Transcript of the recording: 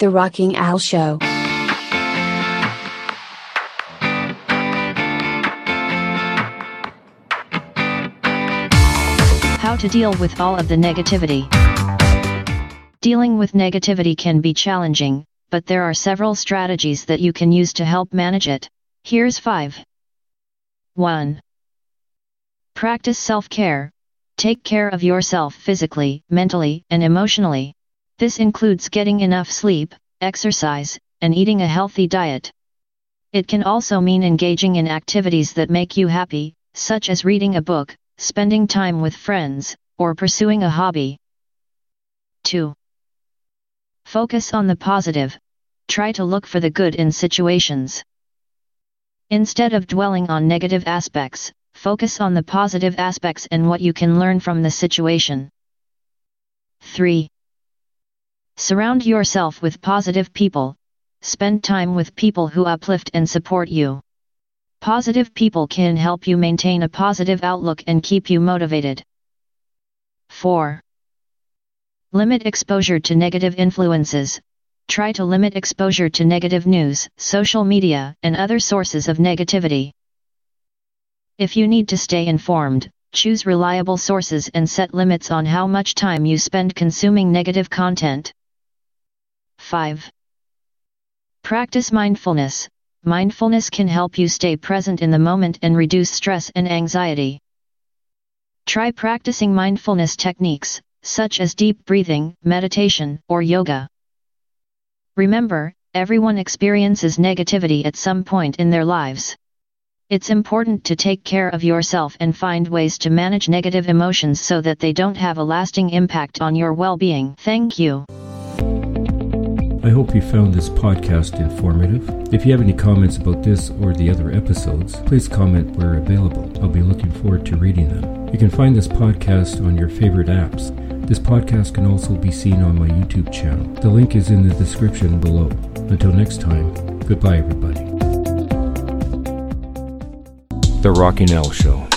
The Rocking Al Show. How to deal with all of the negativity. Dealing with negativity can be challenging, but there are several strategies that you can use to help manage it. Here's 5. 1. Practice self-care. Take care of yourself physically, mentally, and emotionally. This includes getting enough sleep, exercise, and eating a healthy diet. It can also mean engaging in activities that make you happy, such as reading a book, spending time with friends, or pursuing a hobby. 2. Focus on the positive. Try to look for the good in situations. Instead of dwelling on negative aspects, focus on the positive aspects and what you can learn from the situation. 3. Surround yourself with positive people. Spend time with people who uplift and support you. Positive people can help you maintain a positive outlook and keep you motivated. 4. Limit exposure to negative influences. Try to limit exposure to negative news, social media, and other sources of negativity. If you need to stay informed, choose reliable sources and set limits on how much time you spend consuming negative content. 5. Practice mindfulness. Mindfulness can help you stay present in the moment and reduce stress and anxiety. Try practicing mindfulness techniques, such as deep breathing, meditation, or yoga. Remember, everyone experiences negativity at some point in their lives. It's important to take care of yourself and find ways to manage negative emotions so that they don't have a lasting impact on your well-being. Thank you. I hope you found this podcast informative. If you have any comments about this or the other episodes, please comment where available. I'll be looking forward to reading them. You can find this podcast on your favorite apps. This podcast can also be seen on my YouTube channel. The link is in the description below. Until next time, goodbye, everybody. The Rocking Al Show.